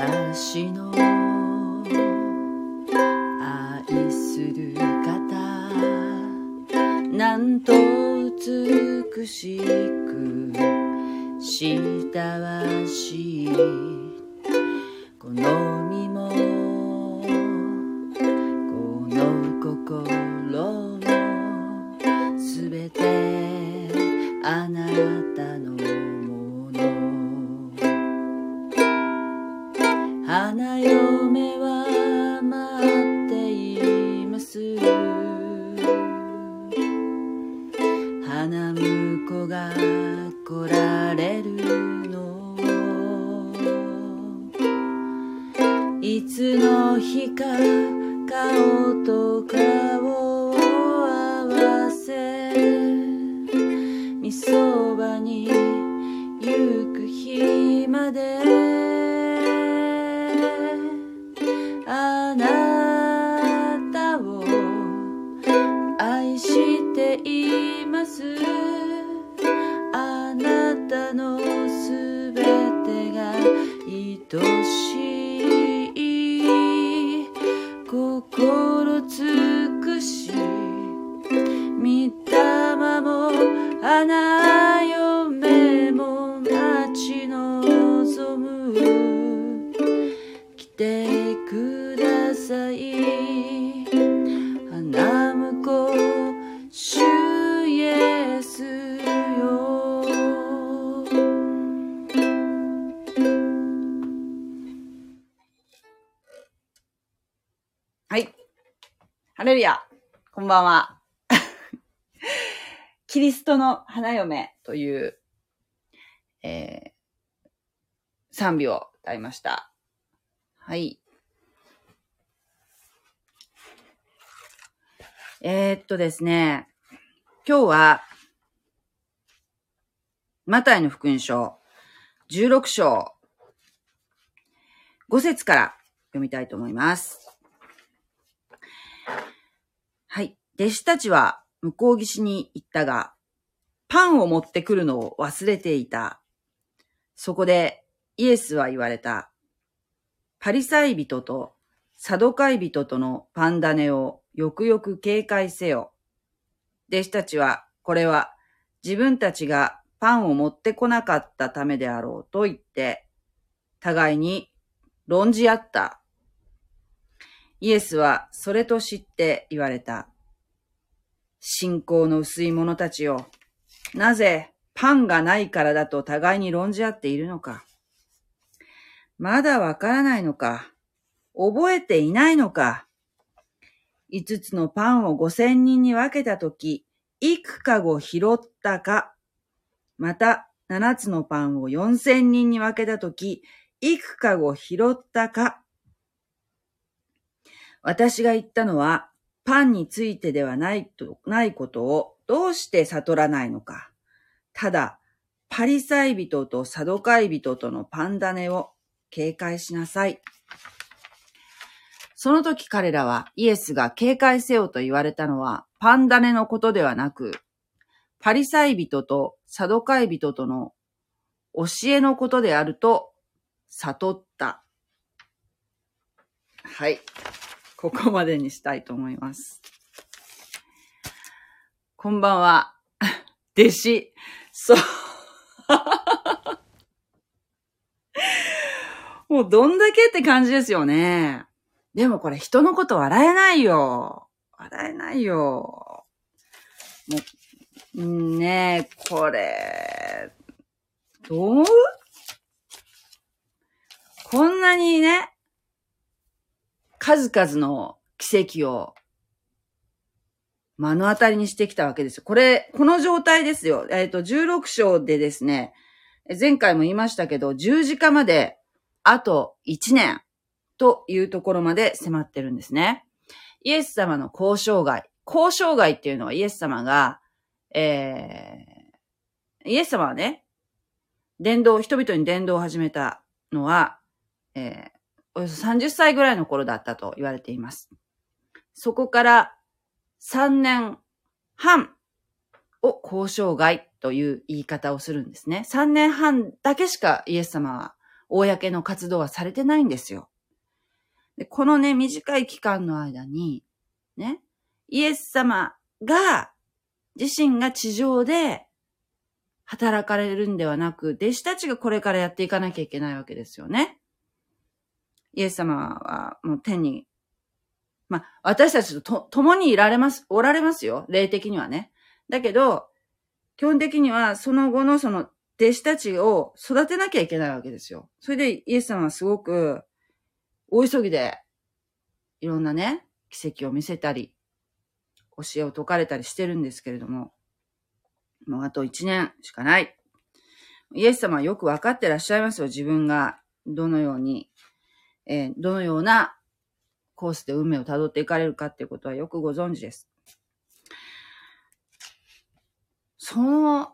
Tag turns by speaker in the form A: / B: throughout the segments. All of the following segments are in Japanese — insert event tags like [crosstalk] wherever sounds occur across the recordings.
A: 私の愛する方なんと美しくしたわしい。ハレルヤ。こんばんは。[laughs] キリストの花嫁という、えー、賛美を歌いました。はい。えー、っとですね、今日は、マタイの福音書、16章、5節から読みたいと思います。はい。弟子たちは向こう岸に行ったが、パンを持ってくるのを忘れていた。そこでイエスは言われた。パリサイ人とサドカイ人とのパン種をよくよく警戒せよ。弟子たちは、これは自分たちがパンを持ってこなかったためであろうと言って、互いに論じ合った。イエスはそれと知って言われた。信仰の薄い者たちよ。なぜパンがないからだと互いに論じ合っているのか。まだわからないのか。覚えていないのか。五つのパンを五千人に分けたとき、幾かご拾ったか。また、七つのパンを四千人に分けたとき、幾かご拾ったか。私が言ったのは、パンについてではないと、ないことをどうして悟らないのか。ただ、パリサイ人とサドカイ人とのパン種を警戒しなさい。その時彼らはイエスが警戒せよと言われたのはパン種のことではなく、パリサイ人とサドカイ人との教えのことであると悟った。はい。ここまでにしたいと思います。こんばんは。[laughs] 弟子。そう。[laughs] もうどんだけって感じですよね。でもこれ人のこと笑えないよ。笑えないよ。もう、ねえ、これ、どう？こんなにね、数々の奇跡を目の当たりにしてきたわけですよ。これ、この状態ですよ。えっ、と、16章でですね、前回も言いましたけど、十字架まであと1年というところまで迫ってるんですね。イエス様の交渉外。交渉外っていうのはイエス様が、えー、イエス様はね、伝道、人々に伝道を始めたのは、えー、およそ30歳ぐらいの頃だったと言われています。そこから3年半を交渉外という言い方をするんですね。3年半だけしかイエス様は公の活動はされてないんですよ。で、このね、短い期間の間に、ね、イエス様が、自身が地上で働かれるんではなく、弟子たちがこれからやっていかなきゃいけないわけですよね。イエス様はもう天に、まあ、私たちとと共にいられます、おられますよ。霊的にはね。だけど、基本的にはその後のその弟子たちを育てなきゃいけないわけですよ。それでイエス様はすごく大急ぎでいろんなね、奇跡を見せたり、教えを説かれたりしてるんですけれども、もうあと一年しかない。イエス様はよくわかってらっしゃいますよ。自分がどのように、えー、どのようなコースで運命を辿っていかれるかっていうことはよくご存知です。その、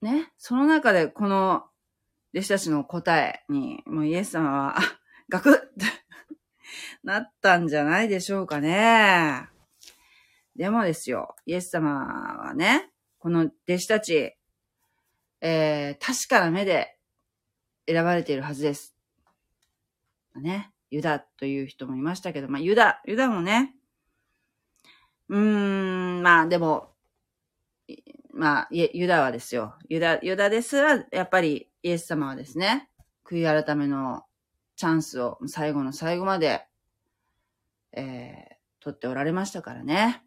A: ね、その中でこの弟子たちの答えに、もうイエス様は、[laughs] ガクッってなったんじゃないでしょうかね。でもですよ、イエス様はね、この弟子たち、えー、確かな目で選ばれているはずです。ね。ユダという人もいましたけど、まあ、ユダ、ユダもね、うーん、まあ、でも、まあ、ユダはですよ。ユダ、ユダですら、やっぱりイエス様はですね、悔い改めのチャンスを最後の最後まで、えー、取っておられましたからね。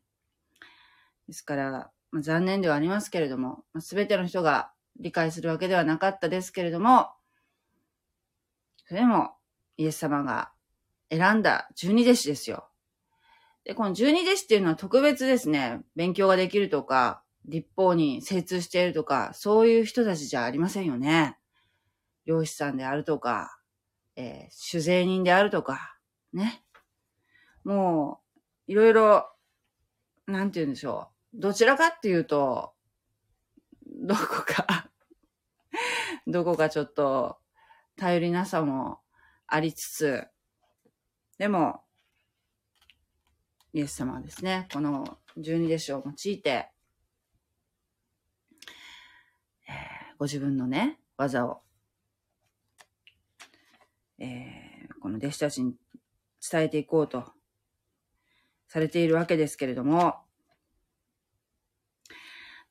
A: ですから、まあ、残念ではありますけれども、す、ま、べ、ての人が理解するわけではなかったですけれども、それでもイエス様が選んだ十二弟子ですよ。で、この十二弟子っていうのは特別ですね、勉強ができるとか、立法に精通しているとか、そういう人たちじゃありませんよね。漁師さんであるとか、えー、酒税人であるとか、ね。もう、いろいろ、なんて言うんでしょう。どちらかっていうと、どこかどこかちょっと、頼りなさもありつつ、でも、イエス様はですね、この十二弟子を用いて、えー、ご自分のね、技を、えー、この弟子たちに伝えていこうとされているわけですけれども、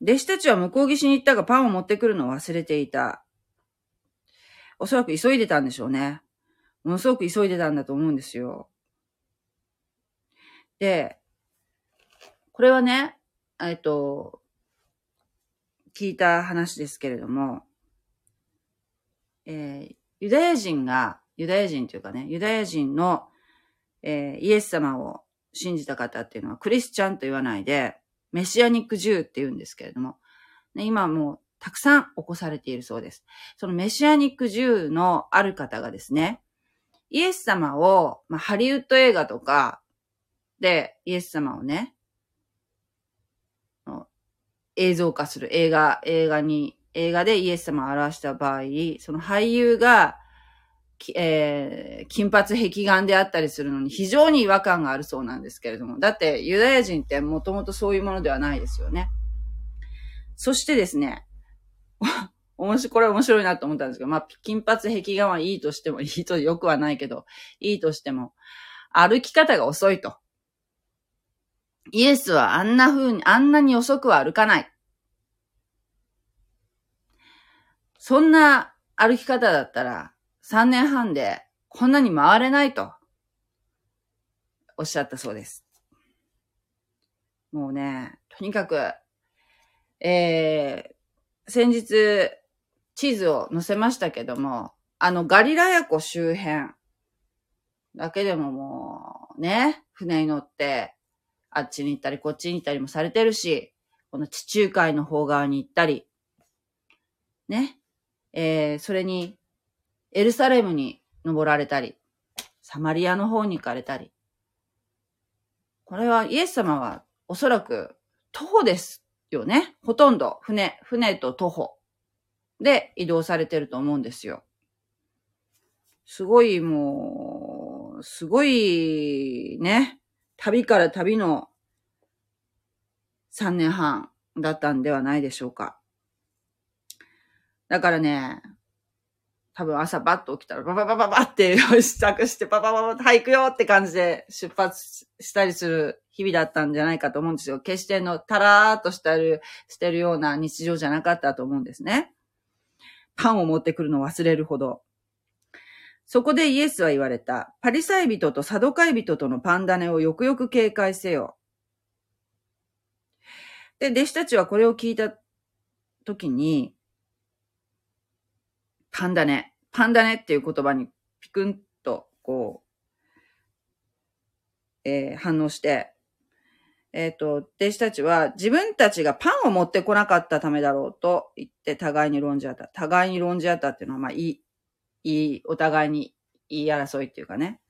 A: 弟子たちは向こう岸に行ったがパンを持ってくるのを忘れていた。おそらく急いでたんでしょうね。ものすごく急いでたんだと思うんですよ。で、これはね、えっと、聞いた話ですけれども、えー、ユダヤ人が、ユダヤ人というかね、ユダヤ人の、えー、イエス様を信じた方っていうのはクリスチャンと言わないで、メシアニック・ジューって言うんですけれども、ね、今もうたくさん起こされているそうです。そのメシアニック・ジューのある方がですね、イエス様を、まあ、ハリウッド映画とかでイエス様をね、映像化する映画、映画に、映画でイエス様を表した場合、その俳優がえー、金髪壁眼であったりするのに非常に違和感があるそうなんですけれども。だってユダヤ人ってもともとそういうものではないですよね。そしてですね、面白い、これ面白いなと思ったんですけど、まあ、金髪壁眼はいいとしても、いいとよくはないけど、いいとしても、歩き方が遅いと。イエスはあんな風に、あんなに遅くは歩かない。そんな歩き方だったら、3年半でこんなに回れないと、おっしゃったそうです。もうね、とにかく、えー、先日、地図を載せましたけども、あの、ガリラヤ湖周辺だけでももう、ね、船に乗って、あっちに行ったり、こっちに行ったりもされてるし、この地中海の方側に行ったり、ね、えー、それに、エルサレムに登られたり、サマリアの方に行かれたり。これはイエス様はおそらく徒歩ですよね。ほとんど船、船と徒歩で移動されてると思うんですよ。すごいもう、すごいね、旅から旅の3年半だったんではないでしょうか。だからね、多分朝バッと起きたらバババババって支度してババババッと行くよって感じで出発したりする日々だったんじゃないかと思うんですよ。決してのたらーっとしてる、してるような日常じゃなかったと思うんですね。パンを持ってくるのを忘れるほど。そこでイエスは言われた。パリサイ人とサドカイ人とのパンダネをよくよく警戒せよ。で、弟子たちはこれを聞いたときに、パンダネ、パンダネっていう言葉にピクンと、こう、えー、反応して、えっ、ー、と、弟子たちは自分たちがパンを持ってこなかったためだろうと言って互いに論じ合った。互いに論じ合ったっていうのは、まあ、いい、いい、お互いに言い争いっていうかね。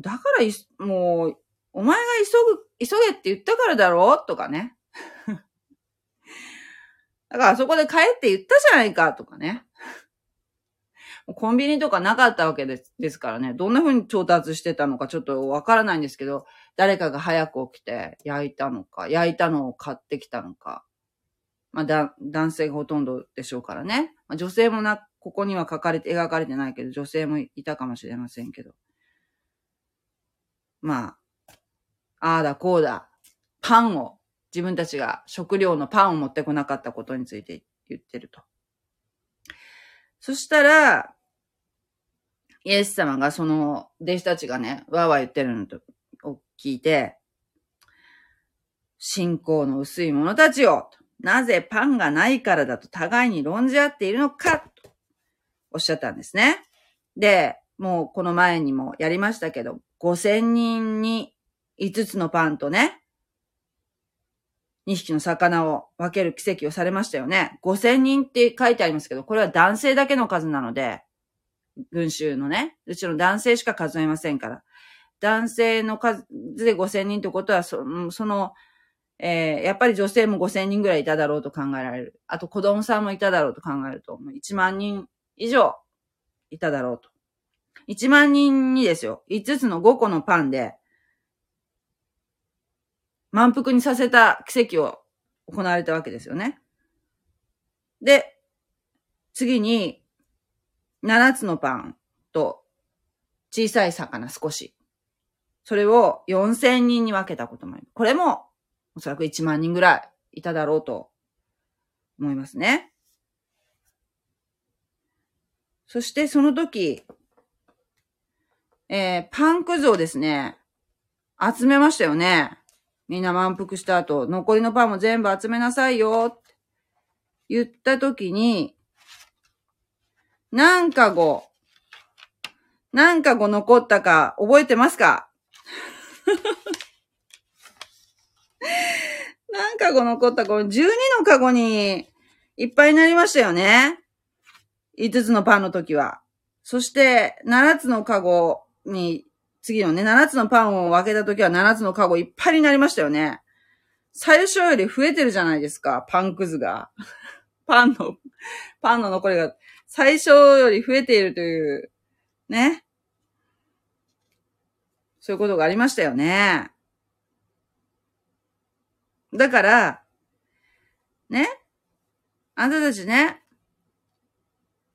A: だから、もう、お前が急ぐ、急げって言ったからだろうとかね。[laughs] だからあそこで帰って言ったじゃないかとかね。コンビニとかなかったわけですですからね、どんな風に調達してたのかちょっとわからないんですけど、誰かが早く起きて焼いたのか、焼いたのを買ってきたのか。まあ、だ、男性がほとんどでしょうからね。まあ、女性もな、ここには書かれて、描かれてないけど、女性もいたかもしれませんけど。まあ、ああだこうだ、パンを、自分たちが食料のパンを持ってこなかったことについて言ってると。そしたら、イエス様がその弟子たちがね、わーわー言ってるのを聞いて、信仰の薄い者たちよなぜパンがないからだと互いに論じ合っているのかとおっしゃったんですね。で、もうこの前にもやりましたけど、5000人に5つのパンとね、2匹の魚を分ける奇跡をされましたよね。5000人って書いてありますけど、これは男性だけの数なので、群衆のね、うちの男性しか数えませんから。男性の数で5000人ってことは、その、えー、やっぱり女性も5000人ぐらいいただろうと考えられる。あと子供さんもいただろうと考えると、1万人以上いただろうと。1万人にですよ、5つの5個のパンで、満腹にさせた奇跡を行われたわけですよね。で、次に、7つのパンと小さい魚少し。それを4000人に分けたこともある。これもおそらく1万人ぐらいいただろうと思いますね。そしてその時、えー、パンくずをですね、集めましたよね。みんな満腹した後、残りのパンも全部集めなさいよって言った時に、何かご、何かご残ったか覚えてますか？[laughs] 何かご残ったこの12のカゴにいっぱいになりましたよね。5つのパンの時は。そして、7つのカゴに、次のね、7つのパンを分けた時は7つのカゴいっぱいになりましたよね。最初より増えてるじゃないですか、パンくずが。[laughs] パンの、パンの残りが最初より増えているという、ね。そういうことがありましたよね。だから、ね。あんたたちね、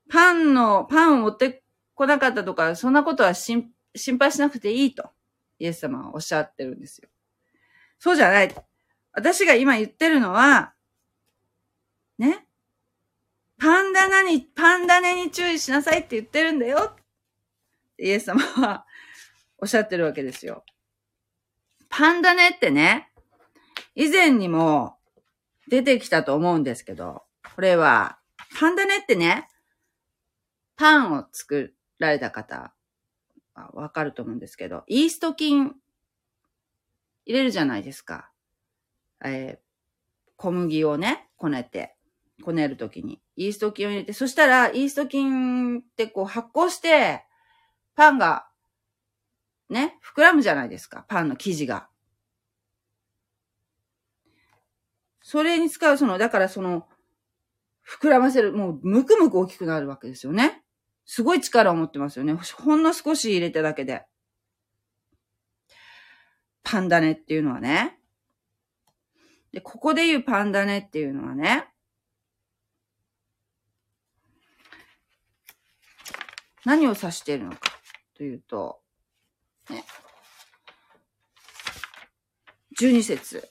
A: パンの、パンを持ってこなかったとか、そんなことは心配しなくていいと、イエス様はおっしゃってるんですよ。そうじゃない。私が今言ってるのは、ね。パンダナに、パンダネに注意しなさいって言ってるんだよ。イエス様はおっしゃってるわけですよ。パンダネってね、以前にも出てきたと思うんですけど、これは、パンダネってね、パンを作られた方わかると思うんですけど、イースト菌入れるじゃないですか。えー、小麦をね、こねて。こねるときに、イースト菌を入れて、そしたら、イースト菌ってこう発酵して、パンが、ね、膨らむじゃないですか。パンの生地が。それに使う、その、だからその、膨らませる、もう、むくむく大きくなるわけですよね。すごい力を持ってますよね。ほんの少し入れただけで。パンダネっていうのはね。で、ここで言うパンダネっていうのはね、何を指しているのかというと、ね。12節。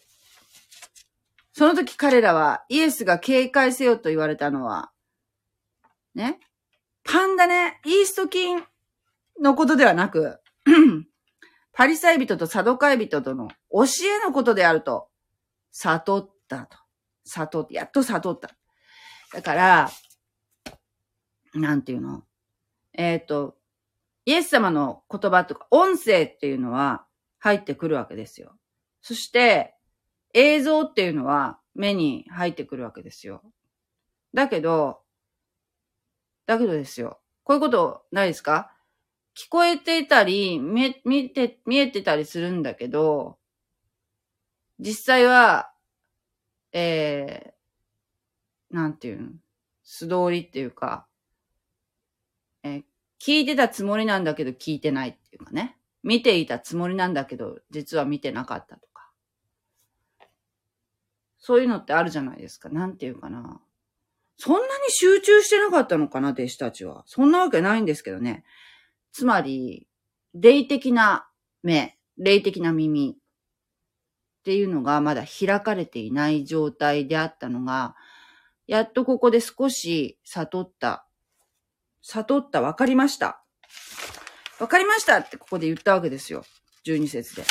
A: その時彼らはイエスが警戒せよと言われたのは、ね。パンダね、イースト菌のことではなく、[clears throat] パリサイ人とサドカイ人との教えのことであると、悟ったと。悟って、やっと悟った。だから、なんていうの？えっ、ー、と、イエス様の言葉とか音声っていうのは入ってくるわけですよ。そして、映像っていうのは目に入ってくるわけですよ。だけど、だけどですよ。こういうことないですか？聞こえていたり、見、見て、見えてたりするんだけど、実際は、えー、なんていうの？素通りっていうか、え、聞いてたつもりなんだけど聞いてないっていうかね。見ていたつもりなんだけど、実は見てなかったとか。そういうのってあるじゃないですか。なんていうかな。そんなに集中してなかったのかな、弟子たちは。そんなわけないんですけどね。つまり、霊的な目、霊的な耳っていうのがまだ開かれていない状態であったのが、やっとここで少し悟った。悟った、わかりました。わかりましたってここで言ったわけですよ。12節で。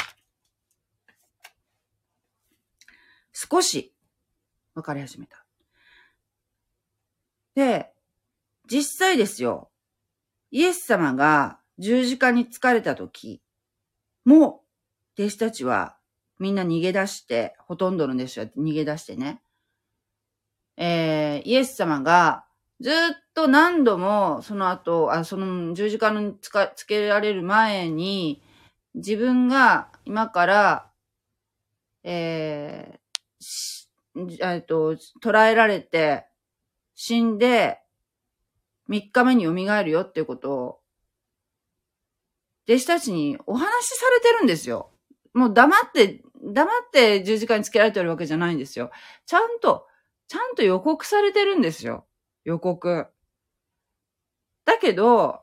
A: 少しわかり始めた。で、実際ですよ、イエス様が十字架に疲れた時もう、弟子たちはみんな逃げ出して、ほとんどの弟子は逃げ出してね、えー、イエス様がずっと何度もその後、あその十字架につかつけられる前に、自分が今から、えー、えっと、捉えられて、死んで、3日目に蘇るよっていうことを、弟子たちにお話しされてるんですよ。もう黙って、黙って十字架につけられてるわけじゃないんですよ。ちゃんと、ちゃんと予告されてるんですよ。予告。だけど、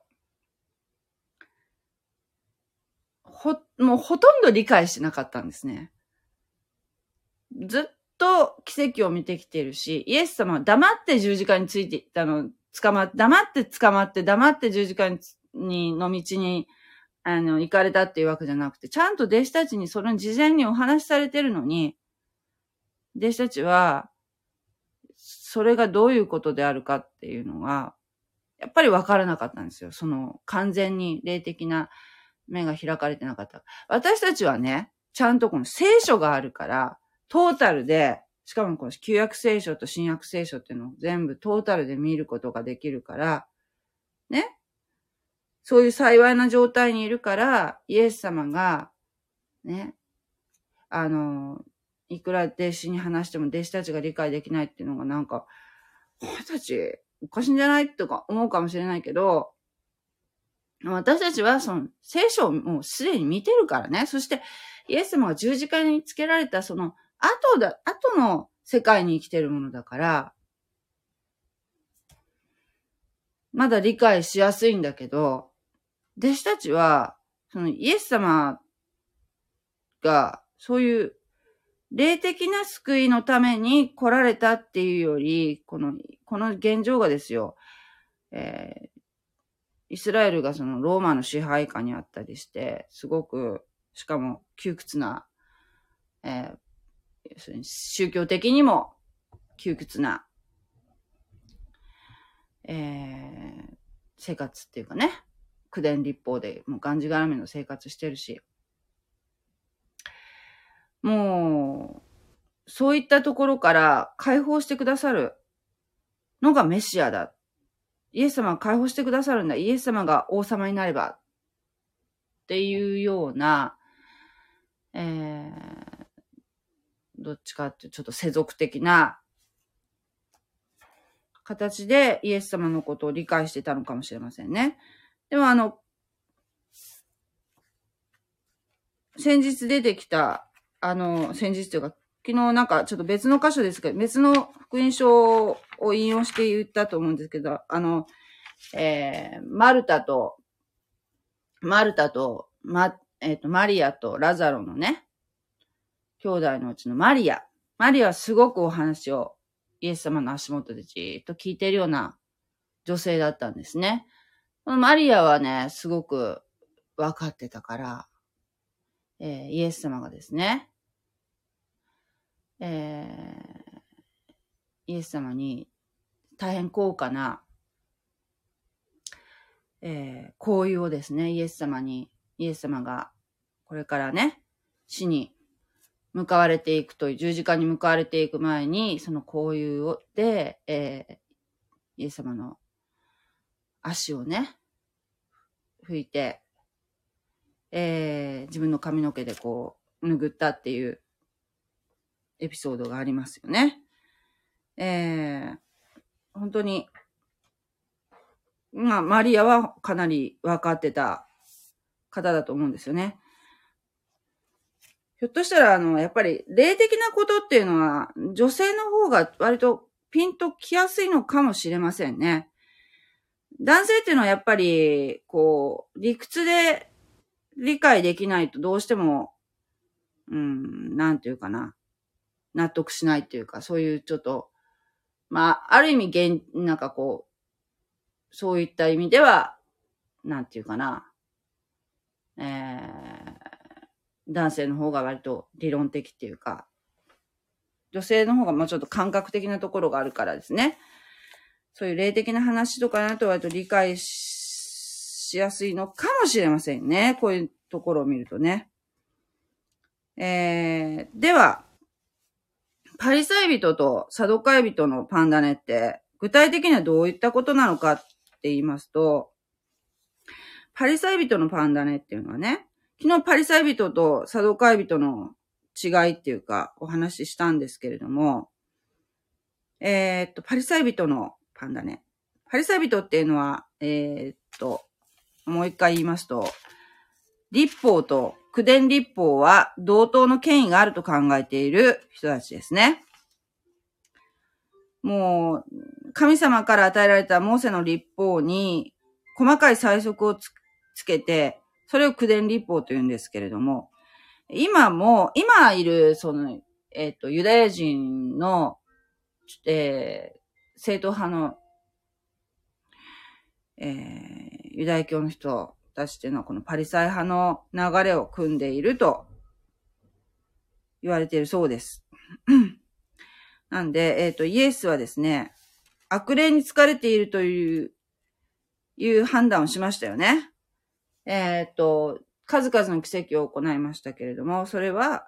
A: ほ、もうほとんど理解してなかったんですね。ずっと奇跡を見てきているし、イエス様は黙って十字架についていったの、捕ま、黙って捕まって、黙って十字架に、にの道に、あの、行かれたっていうわけじゃなくて、ちゃんと弟子たちにそれ事前にお話しされてるのに、弟子たちは、それがどういうことであるかっていうのが、やっぱり分からなかったんですよ。その、完全に霊的な目が開かれてなかった。私たちはね、ちゃんとこの聖書があるから、トータルで、しかもこの旧約聖書と新約聖書っていうのを全部トータルで見ることができるから、ね。そういう幸いな状態にいるから、イエス様が、ね、あの、いくら弟子に話しても弟子たちが理解できないっていうのがなんか、俺たちおかしいんじゃないとか思うかもしれないけど、私たちはその聖書をもうすでに見てるからね。そしてイエス様が十字架につけられたその後だ、後の世界に生きてるものだから、まだ理解しやすいんだけど、弟子たちは、そのイエス様が、そういう霊的な救いのために来られたっていうより、この、この現状がですよ、えー、イスラエルがそのローマの支配下にあったりして、すごく、しかも窮屈な、えー、宗教的にも窮屈な、えー、生活っていうかね、九伝立法でもうがんじがらめの生活してるし、もう、そういったところから解放してくださるのがメシアだ。イエス様が解放してくださるんだ。イエス様が王様になれば。っていうような、えー、どっちかっていうちょっと世俗的な形でイエス様のことを理解してたのかもしれませんね。でもあの、先日出てきた、あの、先日というか、昨日なんかちょっと別の箇所ですけど、別の福音書を引用して言ったと思うんですけど、あの、えー、マルタと、マルタと、ま、えっ、ー、と、マリアとラザロのね、兄弟のうちのマリア。マリアはすごくお話をイエス様の足元でじーっと聞いてるような女性だったんですね。マリアはね、すごく分かってたから、えー、イエス様がですね、えー、イエス様に大変高価な、えー、交友をですね、イエス様に、イエス様がこれからね、死に向かわれていくという、十字架に向かわれていく前に、その交友をで、えー、イエス様の足をね、拭いて、えー、自分の髪の毛でこう、拭ったっていうエピソードがありますよね。えー、本当に、まあ、マリアはかなり分かってた方だと思うんですよね。ひょっとしたら、あの、やっぱり、霊的なことっていうのは、女性の方が割とピンと来やすいのかもしれませんね。男性っていうのはやっぱり、こう、理屈で理解できないとどうしても、うん、なんていうかな。納得しないっていうか、そういうちょっと、まあ、ある意味、現、なんかこう、そういった意味では、なんていうかな。えー、男性の方が割と理論的っていうか、女性の方がもうちょっと感覚的なところがあるからですね。そういう霊的な話とかなと割と理解ししやすいのかもしれませんね。こういうところを見るとね。えー、では、パリサイ人とサドカイ人のパンダネって具体的にはどういったことなのかって言いますと、パリサイ人のパンダネっていうのはね、昨日パリサイ人とサドカイ人の違いっていうかお話ししたんですけれども、えー、っと、パリサイ人のパンダね。パリサイ人っていうのは、えー、っと、もう一回言いますと、立法と九伝立法は同等の権威があると考えている人たちですね。もう、神様から与えられたモーセの立法に細かい最速をつけて、それを九伝立法と言うんですけれども、今も、今いる、その、えっ、ー、と、ユダヤ人の、えー、正統派の、えー、ユダヤ教の人たちっていうのは、このパリサイ派の流れを組んでいると言われているそうです。[clears throat] なんで、えっ、ー、と、イエスはですね、悪霊に疲れているという、いう判断をしましたよね。えっ、ー、と、数々の奇跡を行いましたけれども、それは、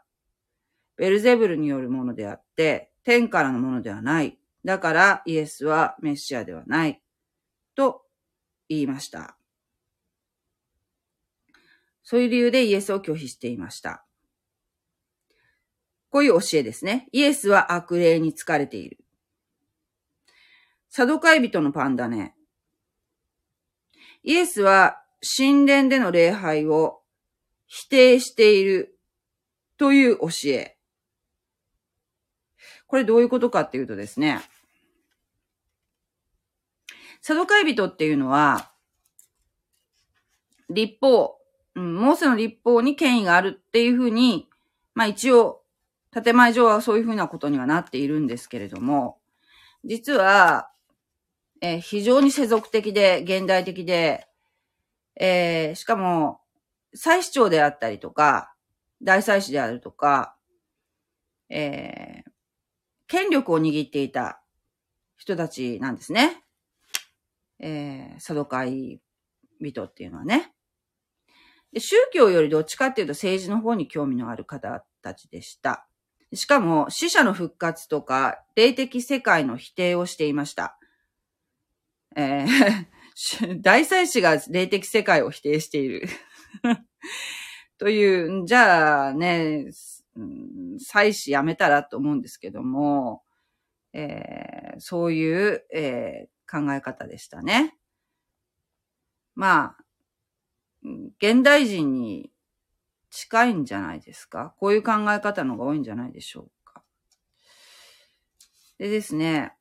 A: ベルゼブルによるものであって、天からのものではない。だからイエスはメシアではない。と言いました。そういう理由でイエスを拒否していました。こういう教えですね。イエスは悪霊に疲れている。サドカイ人のパンダね。イエスは神殿での礼拝を否定しているという教え。これどういうことかっていうとですね、サドカイ人っていうのは、立法、うん、モーセの立法に権威があるっていうふうに、まあ一応、建前上はそういうふうなことにはなっているんですけれども、実は、えー、非常に世俗的で、現代的で、えー、しかも、祭司長であったりとか、大祭司であるとか、えー、権力を握っていた人たちなんですね。えー、サドカイ人っていうのはね。で宗教よりどっちかっていうと政治の方に興味のある方たちでした。しかも死者の復活とか霊的世界の否定をしていました。えー [laughs] 大祭司が霊的世界を否定している [laughs] という、じゃあね、祭司やめたらと思うんですけども、えー、そういう、えー、考え方でしたね。まあ、現代人に近いんじゃないですか？こういう考え方のが多いんじゃないでしょうか？でですね、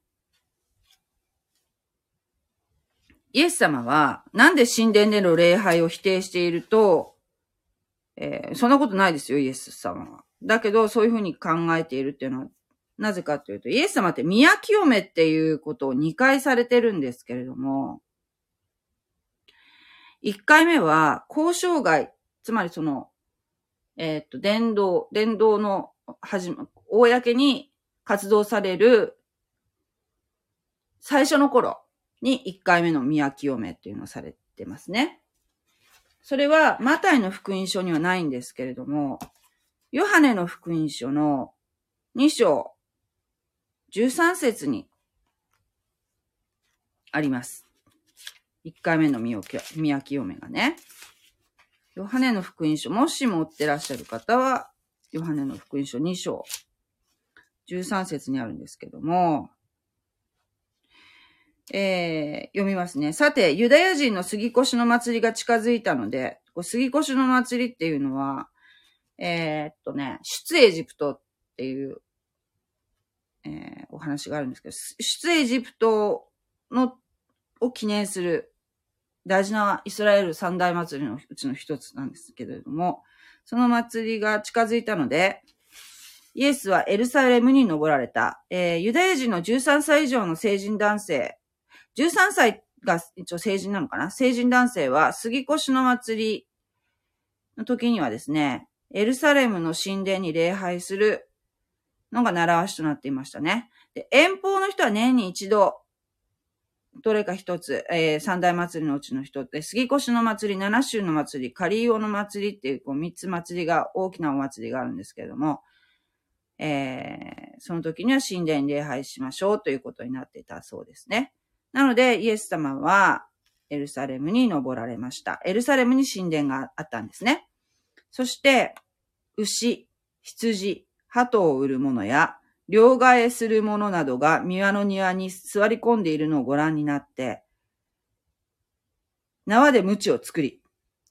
A: イエス様は、なんで神殿での礼拝を否定していると、えー、そんなことないですよ、イエス様は。だけど、そういうふうに考えているっていうのは、なぜかというと、イエス様って宮清めっていうことを2回されてるんですけれども、1回目は、交渉外、つまりその、えー、っと、伝道、伝道の始ま、公に活動される最初の頃に1回目の宮清めっていうのをされてますね。それは、マタイの福音書にはないんですけれども、ヨハネの福音書の2章13節にあります。1回目の宮清めがね。ヨハネの福音書、もし持ってらっしゃる方は、ヨハネの福音書2章13節にあるんですけども、えー、読みますね。さて、ユダヤ人の杉越の祭りが近づいたので、杉越の祭りっていうのは、えー、っとね、出エジプトっていう、えー、お話があるんですけど、出エジプトの、を記念する大事なイスラエル三大祭りのうちの一つなんですけれども、その祭りが近づいたので、イエスはエルサレムに登られた。えー、ユダヤ人の13歳以上の成人男性、13歳が一応成人なのかな？成人男性は杉越の祭りの時にはですね、エルサレムの神殿に礼拝するのが習わしとなっていましたね。で、遠方の人は年に一度、どれか一つ、えー、三大祭りのうちの一つで、杉越の祭り、七州の祭り、カリーオの祭りっていう、こう、三つ祭りが、大きなお祭りがあるんですけれども、えー、その時には神殿礼拝しましょうということになっていたそうですね。なので、イエス様は、エルサレムに登られました。エルサレムに神殿があったんですね。そして、牛、羊、鳩を売る者や、両替する者などが庭の庭に座り込んでいるのをご覧になって、縄で鞭を作り、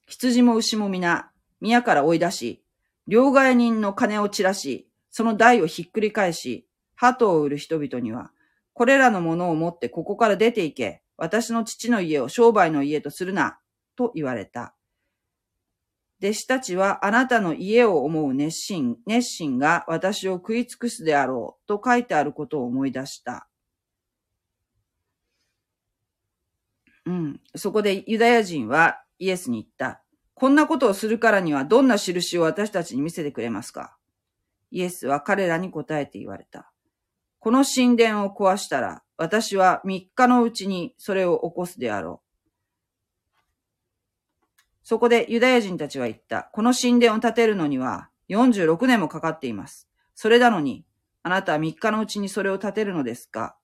A: 羊も牛も皆、宮から追い出し、両替人の金を散らし、その台をひっくり返し、鳩を売る人々には、これらのものを持ってここから出て行け、私の父の家を商売の家とするな、と言われた。弟子たちはあなたの家を思う熱心、熱心が私を食い尽くすであろうと書いてあることを思い出した。うん。そこでユダヤ人はイエスに言った。こんなことをするからにはどんな印を私たちに見せてくれますか？イエスは彼らに答えて言われた。この神殿を壊したら、私は三日のうちにそれを起こすであろう。そこでユダヤ人たちは言った。この神殿を建てるのには46年もかかっています。それなのに、あなたは3日のうちにそれを建てるのですか？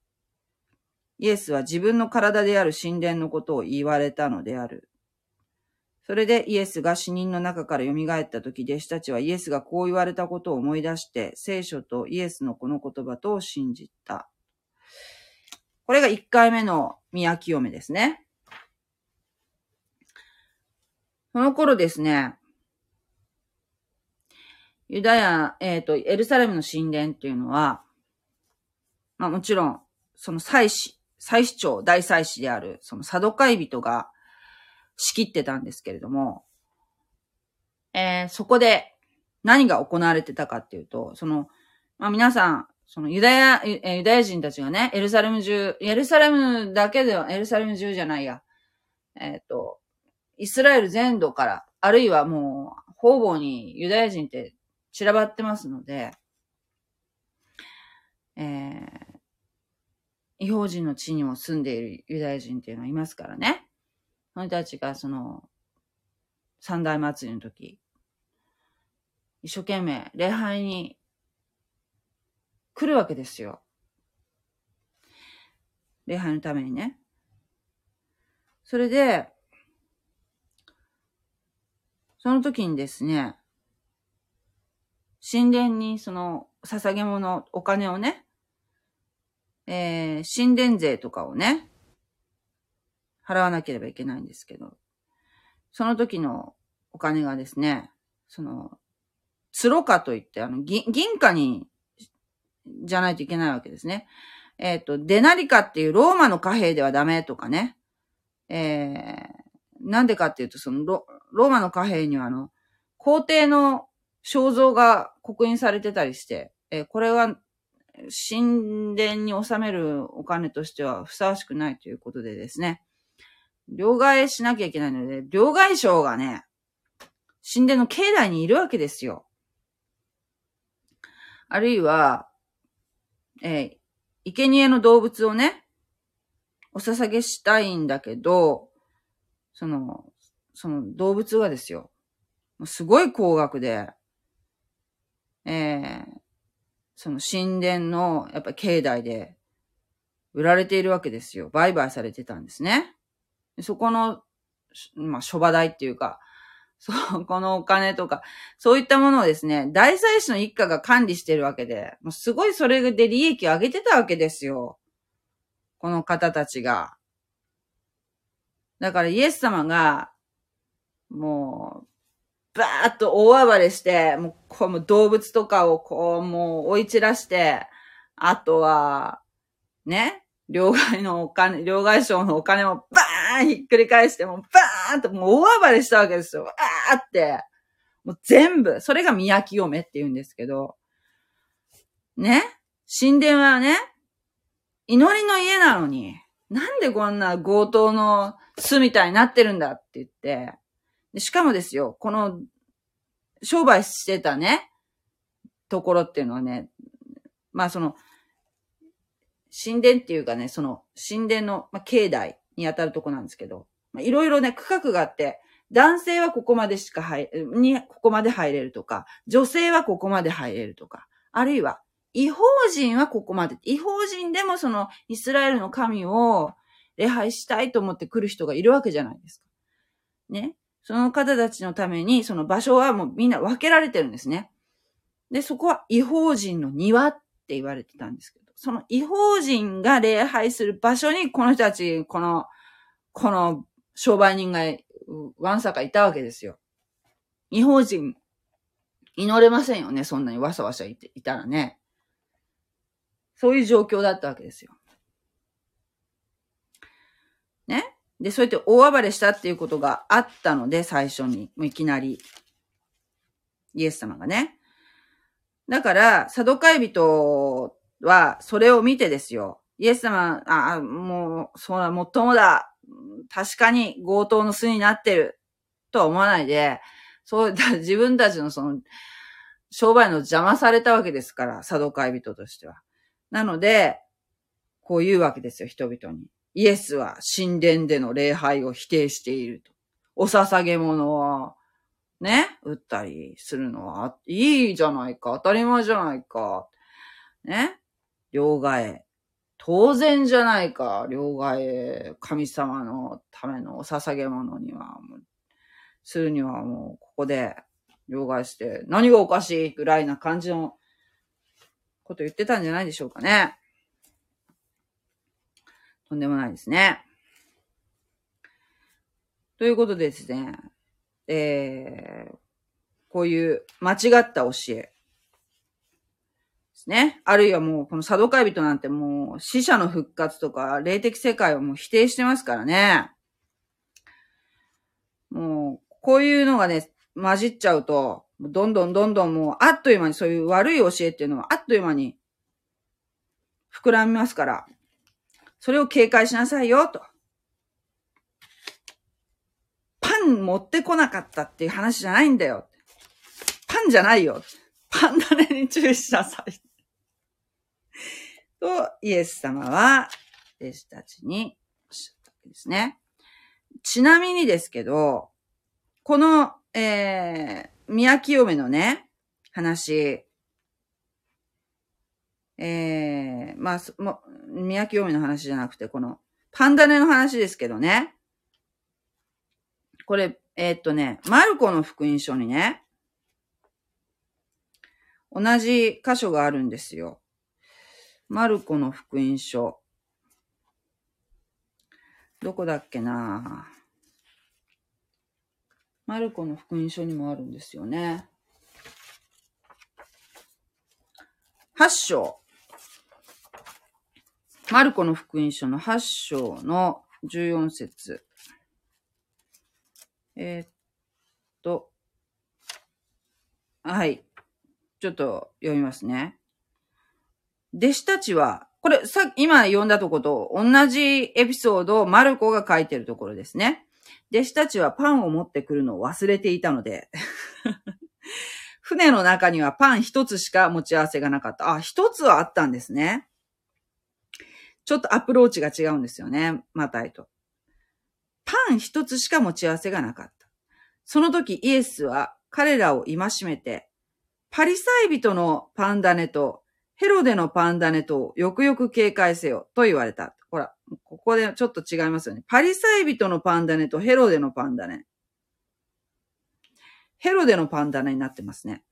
A: イエスは自分の体である神殿のことを言われたのである。それでイエスが死人の中から蘇った時、弟子たちはイエスがこう言われたことを思い出して、聖書とイエスのこの言葉とを信じた。これが1回目の宮清めですね。その頃ですね、ユダヤ、えっ、ー、と、エルサレムの神殿っていうのは、まあもちろん、その祭司、祭司長、大祭司である、そのサドカイ人が仕切ってたんですけれども、えー、そこで何が行われてたかっていうと、その、まあ皆さん、そのユダヤ、ユダヤ人たちがね、エルサレム中、エルサレムだけでは、エルサレム中じゃないや、えっ、ー、と、イスラエル全土から、あるいはもう、方々にユダヤ人って散らばってますので、えー、違法人の地にも住んでいるユダヤ人っていうのはいますからね。その人たちがその、三大祭りの時、一生懸命礼拝に来るわけですよ。礼拝のためにね。それで、その時にですね、神殿にその捧げ物、お金をね、えー、神殿税とかをね、払わなければいけないんですけど、その時のお金がですね、その、ツロカといって、あの、銀、銀貨に、じゃないといけないわけですね。えっ、ー、と、デナリカっていうローマの貨幣ではダメとかね。えー、なんでかっていうと、そのロ、ローマの貨幣にはあの、皇帝の肖像が刻印されてたりして、えー、これは神殿に納めるお金としてはふさわしくないということでですね、両替しなきゃいけないので、両替商がね、神殿の境内にいるわけですよ。あるいは、えー、生贄の動物をね、お捧げしたいんだけど、その、その動物がですよ、すごい高額で、えー、その神殿の、やっぱり境内で売られているわけですよ。売買されてたんですね。そこの、まあ、諸場代っていうか、そうこのお金とか、そういったものをですね、大祭司の一家が管理してるわけで、もうすごいそれで利益を上げてたわけですよ。この方たちが。だからイエス様が、もう、バーッと大暴れして、もう、こう、動物とかをこう、もう追い散らして、あとは、ね、両替のお金、両替商のお金もバーンひっくり返して、もうバーンともう大暴れしたわけですよ。あーって。もう全部。それが宮清めって言うんですけど。ね？神殿はね、祈りの家なのに、なんでこんな強盗の巣みたいになってるんだって言って。でしかもですよ、この、商売してたね、ところっていうのはね、まあその、神殿っていうかね、その神殿の、まあ、境内に当たるとこなんですけど、いろいろね、区画があって、男性はここまでしか入、に、ここまで入れるとか、女性はここまで入れるとか、あるいは、違法人はここまで、違法人でもそのイスラエルの神を礼拝したいと思って来る人がいるわけじゃないですか。ね。その方たちのために、その場所はもうみんな分けられてるんですね。で、そこは違法人の庭って言われてたんですけど、その違法人が礼拝する場所に、この人たち、この、この商売人が、わんさかいたわけですよ。違法人、祈れませんよね、そんなにわさわさいていたらね。そういう状況だったわけですよ。ね。で、そうやって大暴れしたっていうことがあったので、最初に、もういきなり、イエス様がね。だから、サドカイ人は、それを見てですよ。イエス様、あ、もう、そうだ、もっともだ。確かに強盗の巣になってる。とは思わないで、そう、自分たちのその、商売の邪魔されたわけですから、サドカイ人としては。なので、こう言うわけですよ、人々に。イエスは神殿での礼拝を否定していると。お捧げ物は、ね、売ったりするのは、いいじゃないか、当たり前じゃないか。ね。両替。当然じゃないか、両替。神様のためのお捧げ物には、するにはもう、ここで、両替して、何がおかしいぐらいな感じのこと言ってたんじゃないでしょうかね。とんでもないですね。ということでですね、えー、こういう間違った教え。ですね。あるいはもう、このサドカイ人なんてもう、死者の復活とか、霊的世界をもう否定してますからね。もう、こういうのがね、混じっちゃうと、どんどんどんどんもう、あっという間にそういう悪い教えっていうのは、あっという間に、膨らみますから、それを警戒しなさいよ、と。パン持ってこなかったっていう話じゃないんだよ。パンじゃないよ。パンダネに注意しなさい。と、イエス様は、弟子たちにおっしゃったわけですね。ちなみにですけど、この、えー、宮清めのね、話、えー、まあ、も、宮清めの話じゃなくて、この、パンダネの話ですけどね。これ、えー、っとね、マルコの福音書にね、同じ箇所があるんですよ。マルコの福音書。どこだっけなマルコの福音書にもあるんですよね。8章。マルコの福音書の8章の14節。えー、っと、はい。ちょっと読みますね。弟子たちは、これさ、今読んだとこと同じエピソードをマルコが書いてるところですね。弟子たちはパンを持ってくるのを忘れていたので [laughs] 船の中にはパン一つしか持ち合わせがなかった。あ、一つはあったんですね。ちょっとアプローチが違うんですよね。マタイと。パン一つしか持ち合わせがなかった。その時イエスは彼らを戒めて、パリサイ人のパンダネとヘロデのパンダネとよくよく警戒せよと言われた。ほら、ここでちょっと違いますよね。パリサイ人のパンダネとヘロデのパンダネ。ヘロデのパンダネになってますね。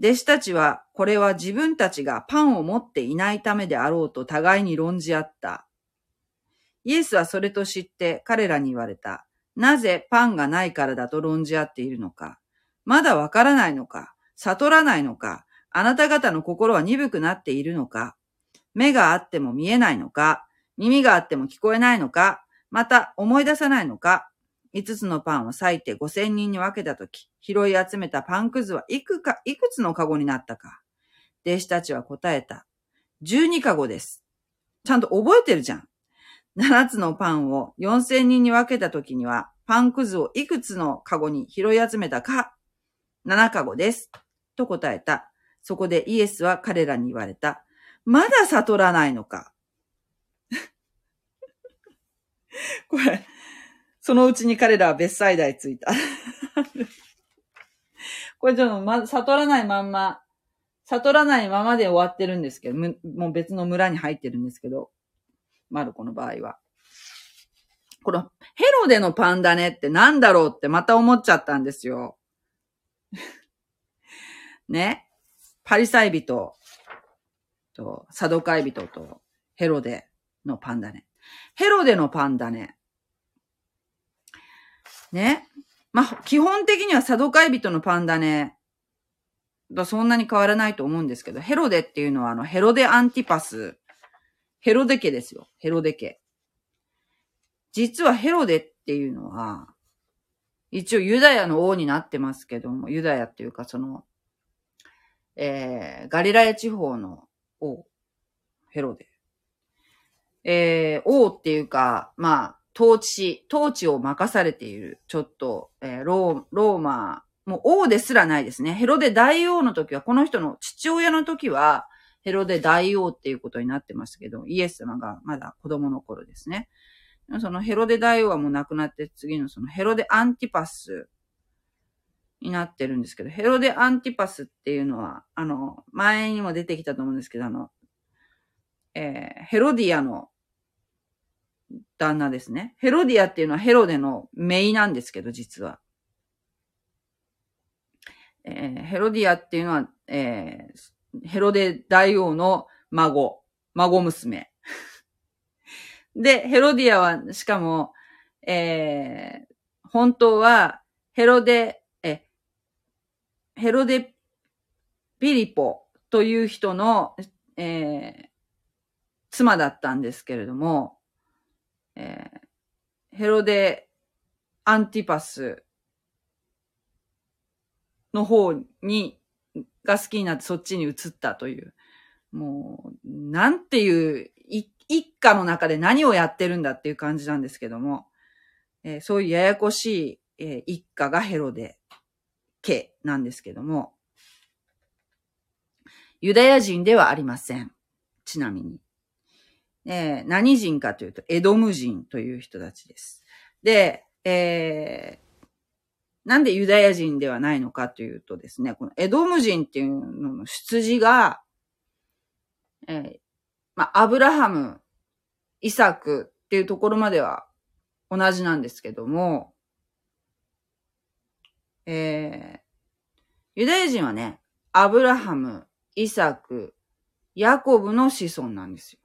A: 弟子たちは、これは自分たちがパンを持っていないためであろうと互いに論じ合った。イエスはそれと知って彼らに言われた。なぜパンがないからだと論じ合っているのか。まだわからないのか。悟らないのか。あなた方の心は鈍くなっているのか。目があっても見えないのか。耳があっても聞こえないのか。また思い出さないのか。五つのパンを裂いて五千人に分けたとき、拾い集めたパンくずはいくか、いくつのカゴになったか。弟子たちは答えた。十二カゴです。ちゃんと覚えてるじゃん。七つのパンを四千人に分けたときには、パンくずをいくつのカゴに拾い集めたか。七カゴです。と答えた。そこでイエスは彼らに言われた。まだ悟らないのか。[laughs] これ、そのうちに彼らは別祭台ついた。[laughs] これちょっとま、悟らないまんま、悟らないままで終わってるんですけど、もう別の村に入ってるんですけど、マルコの場合は。このヘロデのパンダネってなんだろうってまた思っちゃったんですよ。[laughs] ね？パリサイ人とサドカイ人とヘロデのパンダネ。ヘロデのパンダネ。ね。まあ、基本的にはサドカイ人のパンダネとそんなに変わらないと思うんですけど、ヘロデっていうのはあの、ヘロデアンティパス。ヘロデ家ですよ。ヘロデ家。実はヘロデっていうのは、一応ユダヤの王になってますけども、ユダヤっていうかその、えー、ガリラヤ地方の王、ヘロデ。えー、王っていうか、まあ、統治、統治を任されている、ちょっと、えー、ロー、ローマ、もう王ですらないですね。ヘロデ大王の時は、この人の父親の時は、ヘロデ大王っていうことになってますけど、イエス様がまだ子供の頃ですね。そのヘロデ大王はもう亡くなって次のそのヘロデアンティパスになってるんですけど、ヘロデアンティパスっていうのは、あの、前にも出てきたと思うんですけど、あの、えー、ヘロディアの旦那ですね。ヘロディアっていうのはヘロデの姪なんですけど、実は。えー、ヘロディアっていうのは、えー、ヘロデ大王の孫、孫娘。[laughs] で、ヘロディアは、しかも、えー、本当は、ヘロデ、え、ヘロデピリポという人の、えー、妻だったんですけれども、ヘロデ・アンティパスの方に、が好きになってそっちに移ったという、もう、なんていう一家の中で何をやってるんだっていう感じなんですけども、えー、そういうややこしい、えー、一家がヘロデ家なんですけども、ユダヤ人ではありません。ちなみに。えー、何人かというと、エドム人という人たちです。で、えー、なんでユダヤ人ではないのかというとですね、このエドム人っていうのの出自が、えー、まあ、アブラハム、イサクっていうところまでは同じなんですけども、えー、ユダヤ人はね、アブラハム、イサク、ヤコブの子孫なんですよ。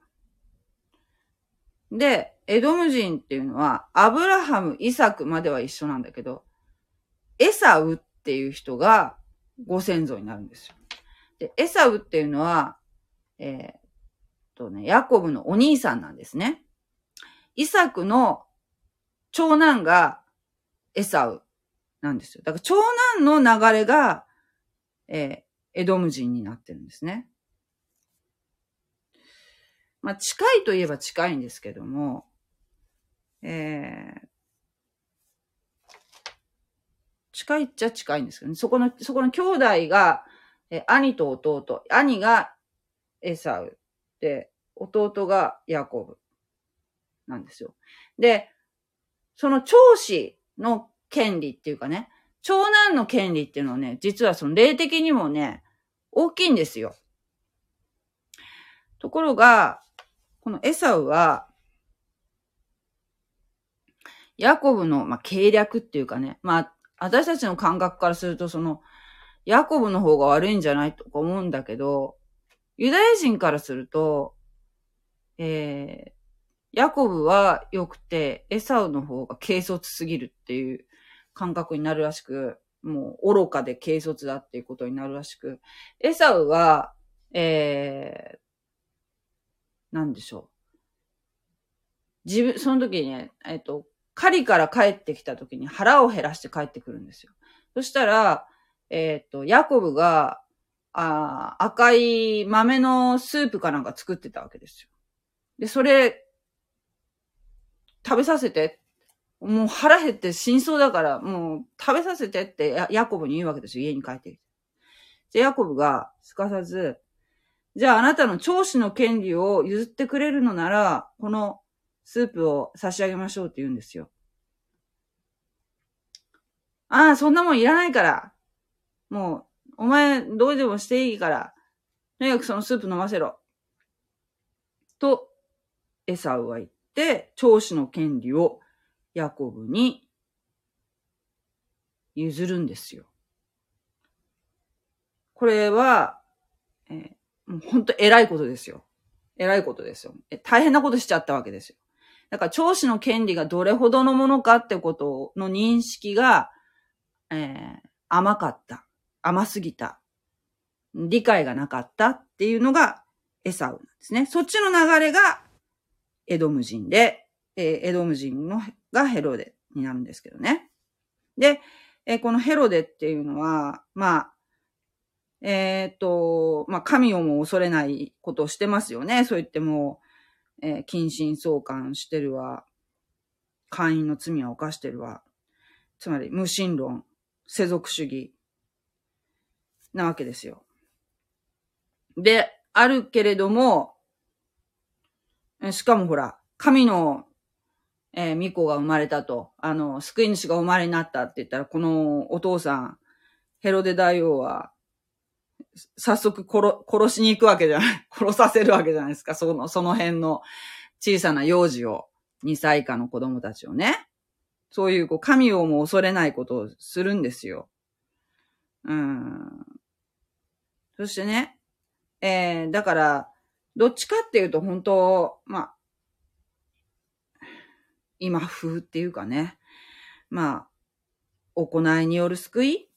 A: で、エドム人っていうのは、アブラハム、イサクまでは一緒なんだけど、エサウっていう人がご先祖になるんですよ。で、エサウっていうのは、えー、とね、ヤコブのお兄さんなんですね。イサクの長男がエサウなんですよ。だから長男の流れが、えー、エドム人になってるんですね。まあ、近いといえば近いんですけども、えー、近いっちゃ近いんですけどね。そこの、そこの兄弟が、え兄と弟。兄がエサウ。で、弟がヤコブ。なんですよ。で、その長子の権利っていうかね、長男の権利っていうのはね、実はその霊的にもね、大きいんですよ。ところが、このエサウは、ヤコブの、まあ、計略っていうかね、まあ、私たちの感覚からすると、その、ヤコブの方が悪いんじゃないとか思うんだけど、ユダヤ人からすると、えー、ヤコブは良くて、エサウの方が軽率すぎるっていう感覚になるらしく、もう愚かで軽率だっていうことになるらしく、エサウは、えー、なんでしょう。自分、その時にね、えっ、と、狩りから帰ってきた時に腹を減らして帰ってくるんですよ。そしたら、えっ、と、ヤコブが、あ赤い豆のスープかなんか作ってたわけですよ。で、それ、食べさせて。もう腹減って死にそうだから、もう食べさせてってヤコブに言うわけですよ。家に帰ってきて。で、ヤコブがすかさず、じゃああなたの長子の権利を譲ってくれるのなら、このスープを差し上げましょうって言うんですよ。ああ、そんなもんいらないから。もう、お前どうでもしていいから、とにかくそのスープ飲ませろ。と、エサウは言って、長子の権利をヤコブに譲るんですよ。これは、えー、もう本当偉いことですよ。偉いことですよ。大変なことしちゃったわけですよ。だから長子の権利がどれほどのものかってことの認識が、えー、甘かった。甘すぎた。理解がなかったっていうのがエサウなんですね。そっちの流れがエドム人で、えー、エドム人のがヘロデになるんですけどね。で、えー、このヘロデっていうのは、まあ、えっ、と、まあ、神をも恐れないことをしてますよね。そう言っても、えー、近親相関してるわ。会員の罪は犯してるわ。つまり、無神論、世俗主義、なわけですよ。で、あるけれども、しかもほら、神の、えー、巫女が生まれたと、あの、救い主が生まれになったって言ったら、このお父さん、ヘロデ大王は、早速殺、殺しに行くわけじゃない、[laughs] 殺させるわけじゃないですか。その、その辺の小さな幼児を、2歳以下の子供たちをね。そういう、こう、神をも恐れないことをするんですよ。うん。そしてね、えー、だから、どっちかっていうと、本当まあ、今風っていうかね、まあ、行いによる救い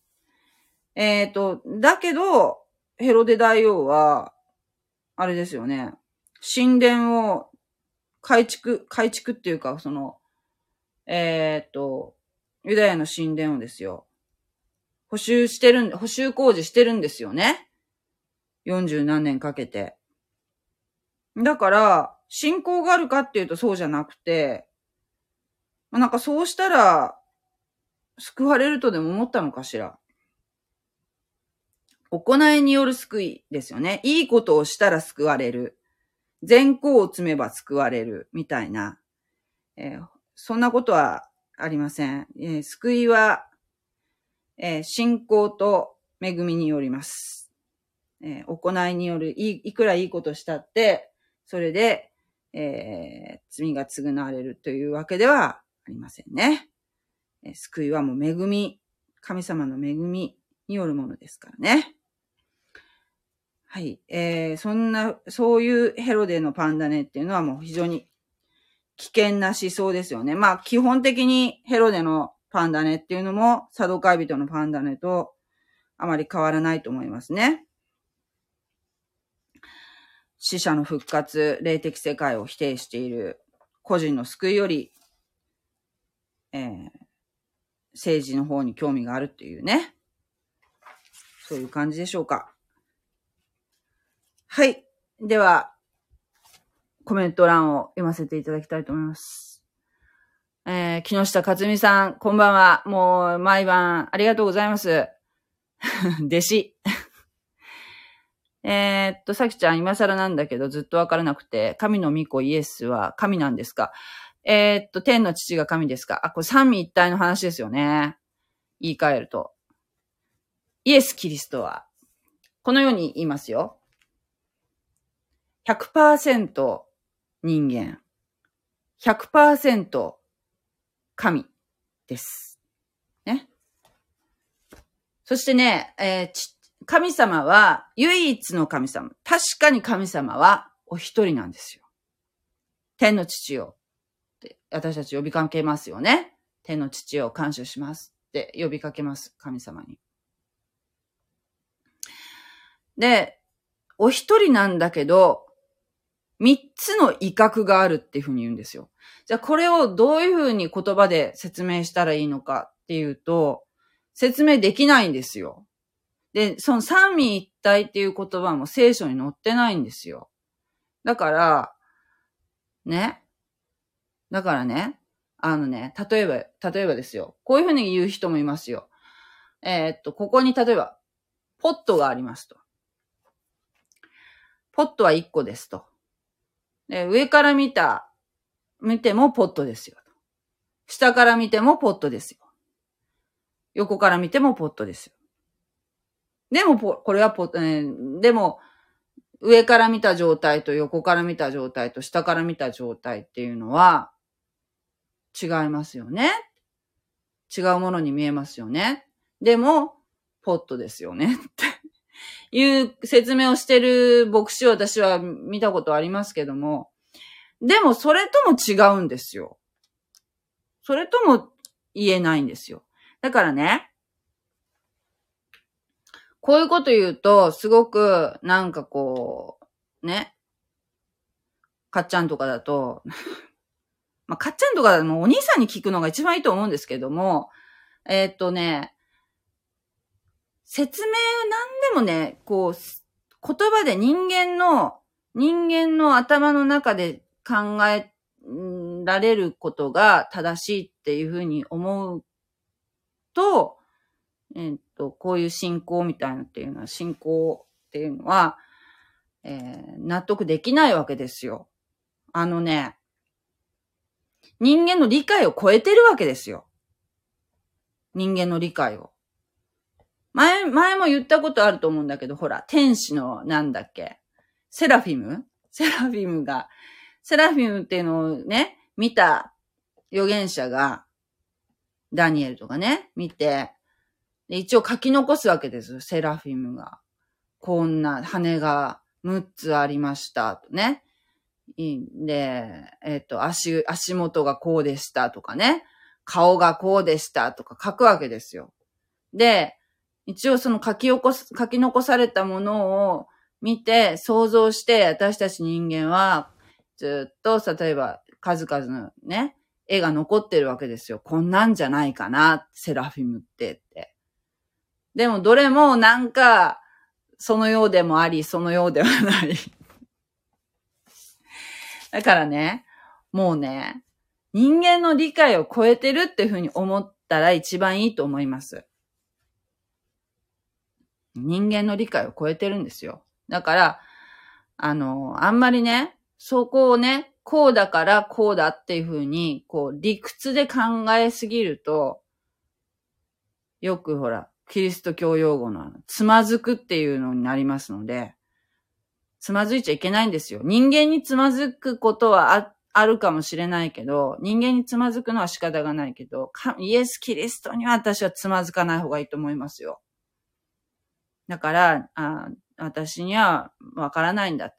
A: えっ、ー、と、だけど、ヘロデ大王は、あれですよね、神殿を改築、改築っていうか、その、えっ、と、ユダヤの神殿をですよ、補修してるん、補修工事してるんですよね。40何年かけて。だから、信仰があるかっていうとそうじゃなくて、なんかそうしたら、救われるとでも思ったのかしら。行いによる救いですよね。いいことをしたら救われる。善行を積めば救われる。みたいな。えー、そんなことはありません。えー、救いは、えー、信仰と恵みによります。え行いによるい、いくらいいことしたって、それで、え罪が償われるというわけではありませんね。え救いはもう恵み、神様の恵みによるものですからね。はい。えー、そんな、そういうヘロデのパンダネっていうのはもう非常に危険な思想ですよね。まあ、基本的にヘロデのパンダネっていうのも、サドカイ人のパンダネとあまり変わらないと思いますね。死者の復活、霊的世界を否定している個人の救いより、えー、政治の方に興味があるっていうね。そういう感じでしょうか。はい。では、コメント欄を読ませていただきたいと思います。えー、木下克美さん、こんばんは。もう、毎晩、ありがとうございます。[laughs] 弟子。[laughs] え、っと、さきちゃん、今更なんだけど、ずっとわからなくて、神の御子イエスは神なんですか？えー、っと、天の父が神ですか？あ、これ三位一体の話ですよね。言い換えると。イエス・キリストは、このように言いますよ。100%人間。100%神です。ね。そしてね、えー、神様は唯一の神様。確かに神様はお一人なんですよ。天の父を。って私たち呼びかけますよね。天の父を感謝しますって呼びかけます。神様に。で、お一人なんだけど、三つの威嚇があるっていうふうに言うんですよ。じゃあこれをどういうふうに言葉で説明したらいいのかっていうと、説明できないんですよ。で、その三位一体っていう言葉も聖書に載ってないんですよ。だから、ね。だからね、あのね、例えば、例えばですよ。こういうふうに言う人もいますよ。えー、っと、ここに例えば、ポットがありますと。ポットは1個ですと。で、上から見た、見てもポットですよ。下から見てもポットですよ。横から見てもポットですよ。でも、これはポット、えー、でも、上から見た状態と横から見た状態と下から見た状態っていうのは違いますよね。違うものに見えますよね。でも、ポットですよね。っていう説明をしてる牧師を私は見たことありますけども、でもそれとも違うんですよ。それとも言えないんですよ。だからね、こういうこと言うと、すごく、なんかこう、ね、かっちゃんとかだと、[laughs] まあ、かっちゃんとかもお兄さんに聞くのが一番いいと思うんですけども、えー、っとね、説明なんでもね、こう、言葉で人間の、人間の頭の中で考えられることが正しいっていうふうに思うと、え、っと、こういう信仰みたいなっていうのは、信仰っていうのは、えー、納得できないわけですよ。あのね、人間の理解を超えてるわけですよ。人間の理解を。前、前も言ったことあると思うんだけど、ほら、天使のなんだっけセラフィム？セラフィムが、セラフィムっていうのをね、見た預言者が、ダニエルとかね、見て、一応書き残すわけですよセラフィムが。こんな羽が6つありました、とね。で、えっ、ー、と、足、足元がこうでしたとかね。顔がこうでしたとか書くわけですよ。で、一応その書き起こす、書き残されたものを見て想像して私たち人間はずっと例えば数々のね、絵が残ってるわけですよ。こんなんじゃないかな、セラフィムってって。でもどれもなんか、そのようでもあり、そのようではない。[laughs] だからね、もうね、人間の理解を超えてるっていうふうに思ったら一番いいと思います。人間の理解を超えてるんですよ。だから、あの、あんまりね、そこをね、こうだからこうだっていうふうに、こう、理屈で考えすぎると、よくほら、キリスト教用語のつまずくっていうのになりますので、つまずいちゃいけないんですよ。人間につまずくことはああるかもしれないけど、人間につまずくのは仕方がないけど、イエス・キリストには私はつまずかない方がいいと思いますよ。だから、あ私にはわからないんだ。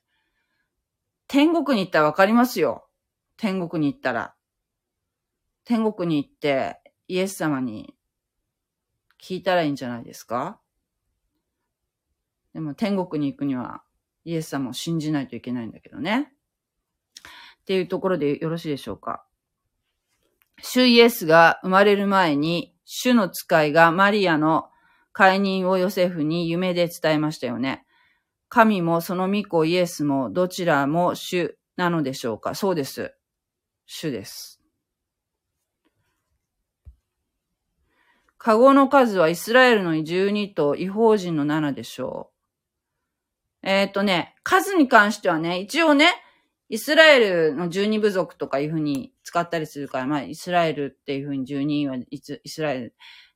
A: 天国に行ったらわかりますよ。天国に行ったら。天国に行って、イエス様に聞いたらいいんじゃないですかでも天国に行くには、イエス様を信じないといけないんだけどね。っていうところでよろしいでしょうか。主イエスが生まれる前に、主の使いがマリアの解任をヨセフに夢で伝えましたよね。神もその御子イエスもどちらも主なのでしょうかそうです。主です。カゴの数はイスラエルの12と違法人の7でしょう。えっ、ー、とね、数に関してはね、一応ね、イスラエルの12部族とかいうふうに使ったりするから、まあ、イスラエルっていうふうに12はイスラエル。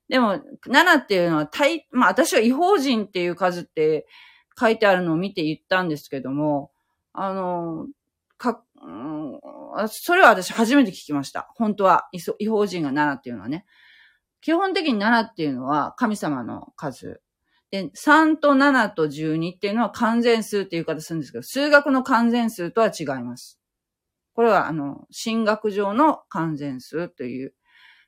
A: でも、7っていうのは、対、まあ、私は違法人っていう数って書いてあるのを見て言ったんですけども、あの、か、うん、それは私初めて聞きました。本当は、違法人が7っていうのはね。基本的に7っていうのは神様の数。で、3と7と12っていうのは完全数っていう言い方するんですけど、数学の完全数とは違います。これは、あの、進学上の完全数という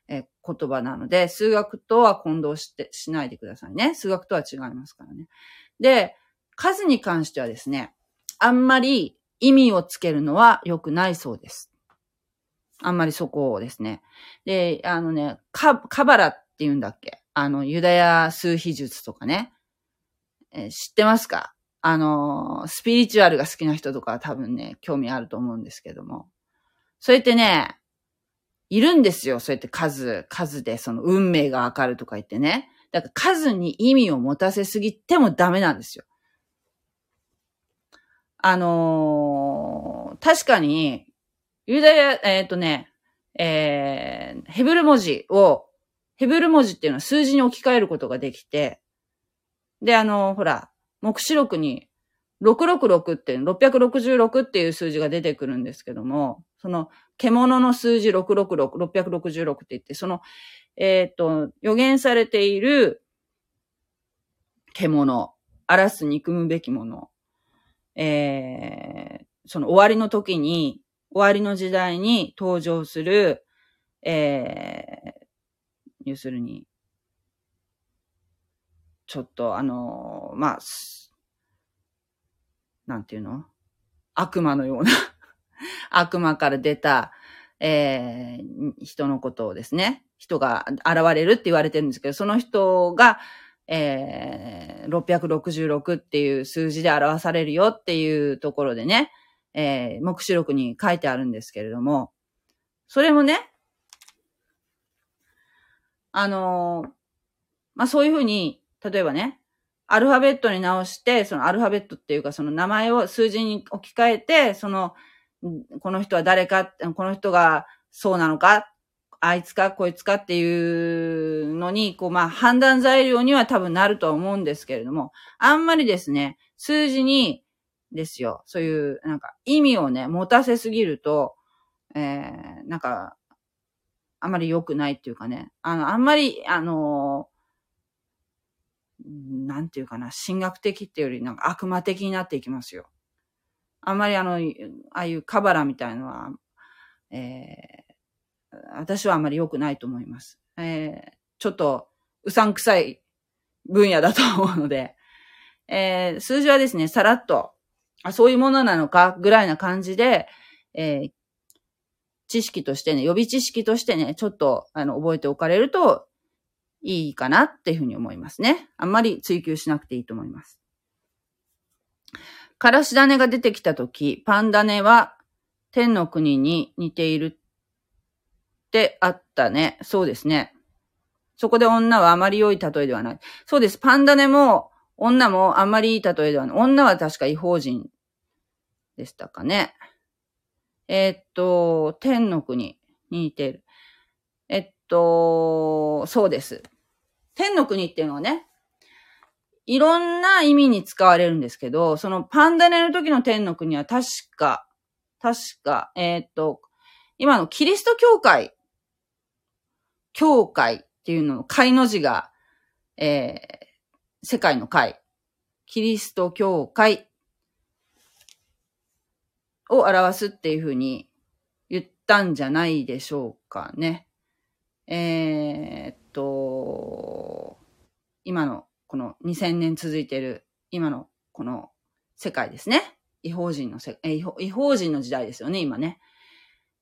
A: え言葉なので、数学とは混同して、しないでくださいね。数学とは違いますからね。で、数に関してはですね、あんまり意味をつけるのは良くないそうです。あんまりそこをですね。で、あのね、カバラって言うんだっけ？あの、ユダヤ数秘術とかね。えー、知ってますか？あの、スピリチュアルが好きな人とかは多分ね、興味あると思うんですけども。そうやってね、いるんですよ。そうやって数、数でその運命がわかるとか言ってね。だから数に意味を持たせすぎてもダメなんですよ。あのー、確かに、ユダヤ、えっ、ー、とね、えー、ヘブル文字を、ヘブル文字っていうのは数字に置き換えることができて、で、あのー、ほら、目視録に666って666っていう数字が出てくるんですけども、その獣の数字666、666って言って、その、えっ、ー、と、予言されている獣、荒らす憎むべきもの、えー、その終わりの時に、終わりの時代に登場する、えー、要するに、ちょっとあのまあ、なんていうの？悪魔のような [laughs] 悪魔から出た、えー、人のことをですね、人が現れるって言われてるんですけど、その人が、えー、666っていう数字で表されるよっていうところでね、えー、目視録に書いてあるんですけれども、それもね、あのー、まあ、そういうふうに、例えばね、アルファベットに直して、そのアルファベットっていうかその名前を数字に置き換えて、その、この人は誰か、この人がそうなのか、あいつかこいつかっていうのに、こう、まあ、判断材料には多分なるとは思うんですけれども、あんまりですね、数字にですよ、そういう、なんか、意味をね、持たせすぎると、えー、なんか、あんまり良くないっていうかね、あの、あんまり、あのなんていうかな、神学的っていうより、なんか悪魔的になっていきますよ。あんまりあの、ああいうカバラみたいのは、えー、私はあんまり良くないと思います。えー、ちょっと、うさんくさい分野だと思うので、えー、数字はですね、さらっと、あ、そういうものなのか、ぐらいな感じで、えー、知識としてね、予備知識としてね、ちょっと、あの、覚えておかれるといいかなっていうふうに思いますね。あんまり追求しなくていいと思います。からし種が出てきたとき、パンダネは天の国に似ているってあったね。そうですね。そこで女はあまり良い例えではない。そうです。パンダネも女もあまりいい例えではない。女は確か違法人でしたかね。えー、っと、天の国に似ている。えっと、そうです。天の国っていうのはね、いろんな意味に使われるんですけど、そのパンダネの時の天の国は確か、確か、えー、っと、今のキリスト教会、教会っていうのの会の字が、えー、世界の会、キリスト教会を表すっていうふうに言ったんじゃないでしょうかね。えー、っと、今のこの2000年続いている今のこの世界ですね。違法人のせ、え違法人の時代ですよね、今ね。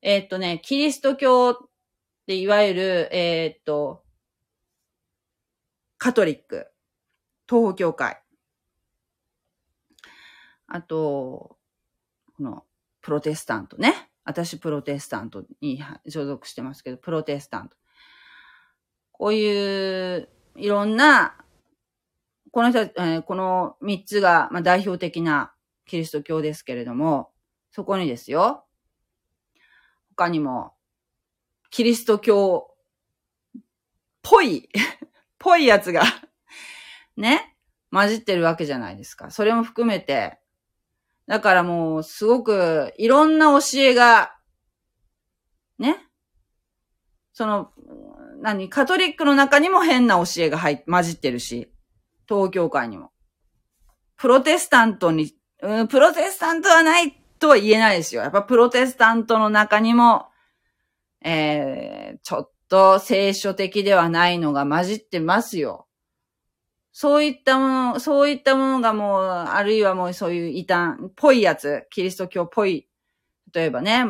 A: えーっとね、キリスト教っていわゆる、えーっと、カトリック、東方教会。あと、この、プロテスタントね。私、プロテスタントに所属してますけど、プロテスタント。こういう、いろんな、この人、えーこの三つが、まあ、代表的なキリスト教ですけれども、そこにですよ、他にも、キリスト教ぽい、[laughs] ぽいやつが、ね、混じってるわけじゃないですか。それも含めて、だからもう、すごく、いろんな教えが、ね。その、何、カトリックの中にも変な教えが入っ、混じってるし、東教会にも。プロテスタントに、うん、プロテスタントはないとは言えないですよ。やっぱプロテスタントの中にも、えー、ちょっと聖書的ではないのが混じってますよ。そういったもの、そういったものがもう、あるいはもうそういう異端っ、ぽいやつ、キリスト教っぽい、例えばね、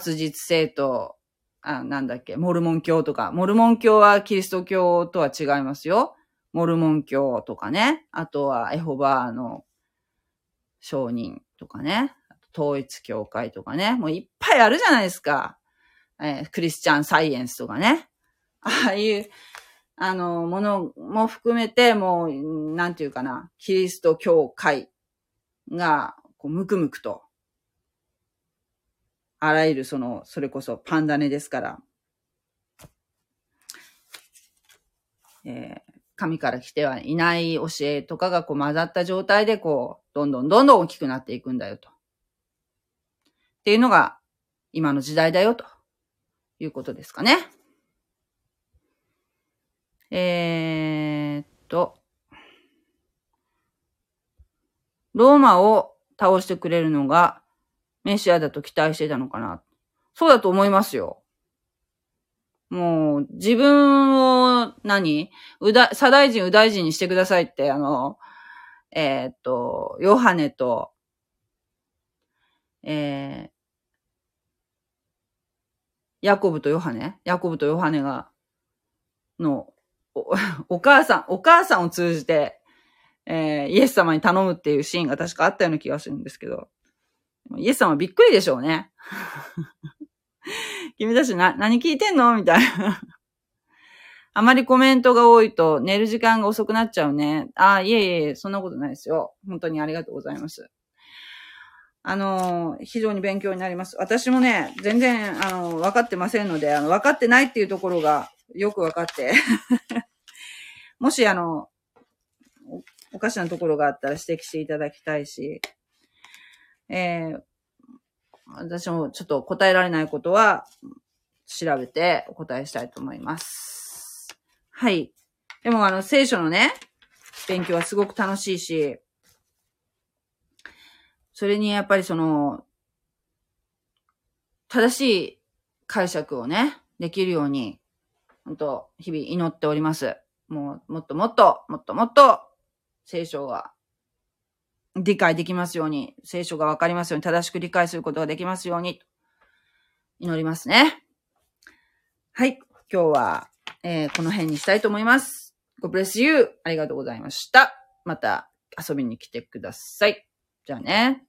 A: 末日聖と、あ、なんだっけ、モルモン教とか、モルモン教はキリスト教とは違いますよ。モルモン教とかね。あとはエホバーの商人とかね。統一教会とかね。もういっぱいあるじゃないですか。えークリスチャンサイエンスとかね。ああいう、あの、ものも含めて、もう、なんていうかな、キリスト教会が、こう、むくむくと、あらゆるその、それこそパンダネですから、えー神から来てはいない教えとかがこう混ざった状態で、こう、どんどんどんどん大きくなっていくんだよと。っていうのが、今の時代だよということですかね。えーっと、ローマを倒してくれるのがメシアだと期待してたのかな。そうだと思いますよ。もう、自分を何、うだ、左大臣、右大臣にしてくださいって、あの、えーっと、ヨハネと、えー、ヤコブとヨハネ？ヤコブとヨハネが、の、お、[laughs] お母さん、お母さんを通じて、えーイエス様に頼むっていうシーンが確かあったような気がするんですけど、イエス様びっくりでしょうね。[laughs] 君たちな、何聞いてんの？みたいな。[laughs] あまりコメントが多いと寝る時間が遅くなっちゃうね。あ、いえいえ、そんなことないですよ。本当にありがとうございます。あの、非常に勉強になります。私もね、全然、あの、分かってませんので、あの、分かってないっていうところがよく分かって。[laughs] もし、あの、おおかしなところがあったら指摘していただきたいし、えー私もちょっと答えられないことは、調べてお答えしたいと思います。はい。でもあの、聖書のね、勉強はすごく楽しいし、それにやっぱりその、正しい解釈をね、できるように、本当日々祈っております。もう、もっともっと、もっともっと、聖書が理解できますように、聖書がわかりますように、正しく理解することができますように、祈りますね。はい。今日は、えーこの辺にしたいと思います。God bless you! ありがとうございました。また遊びに来てください。じゃあね。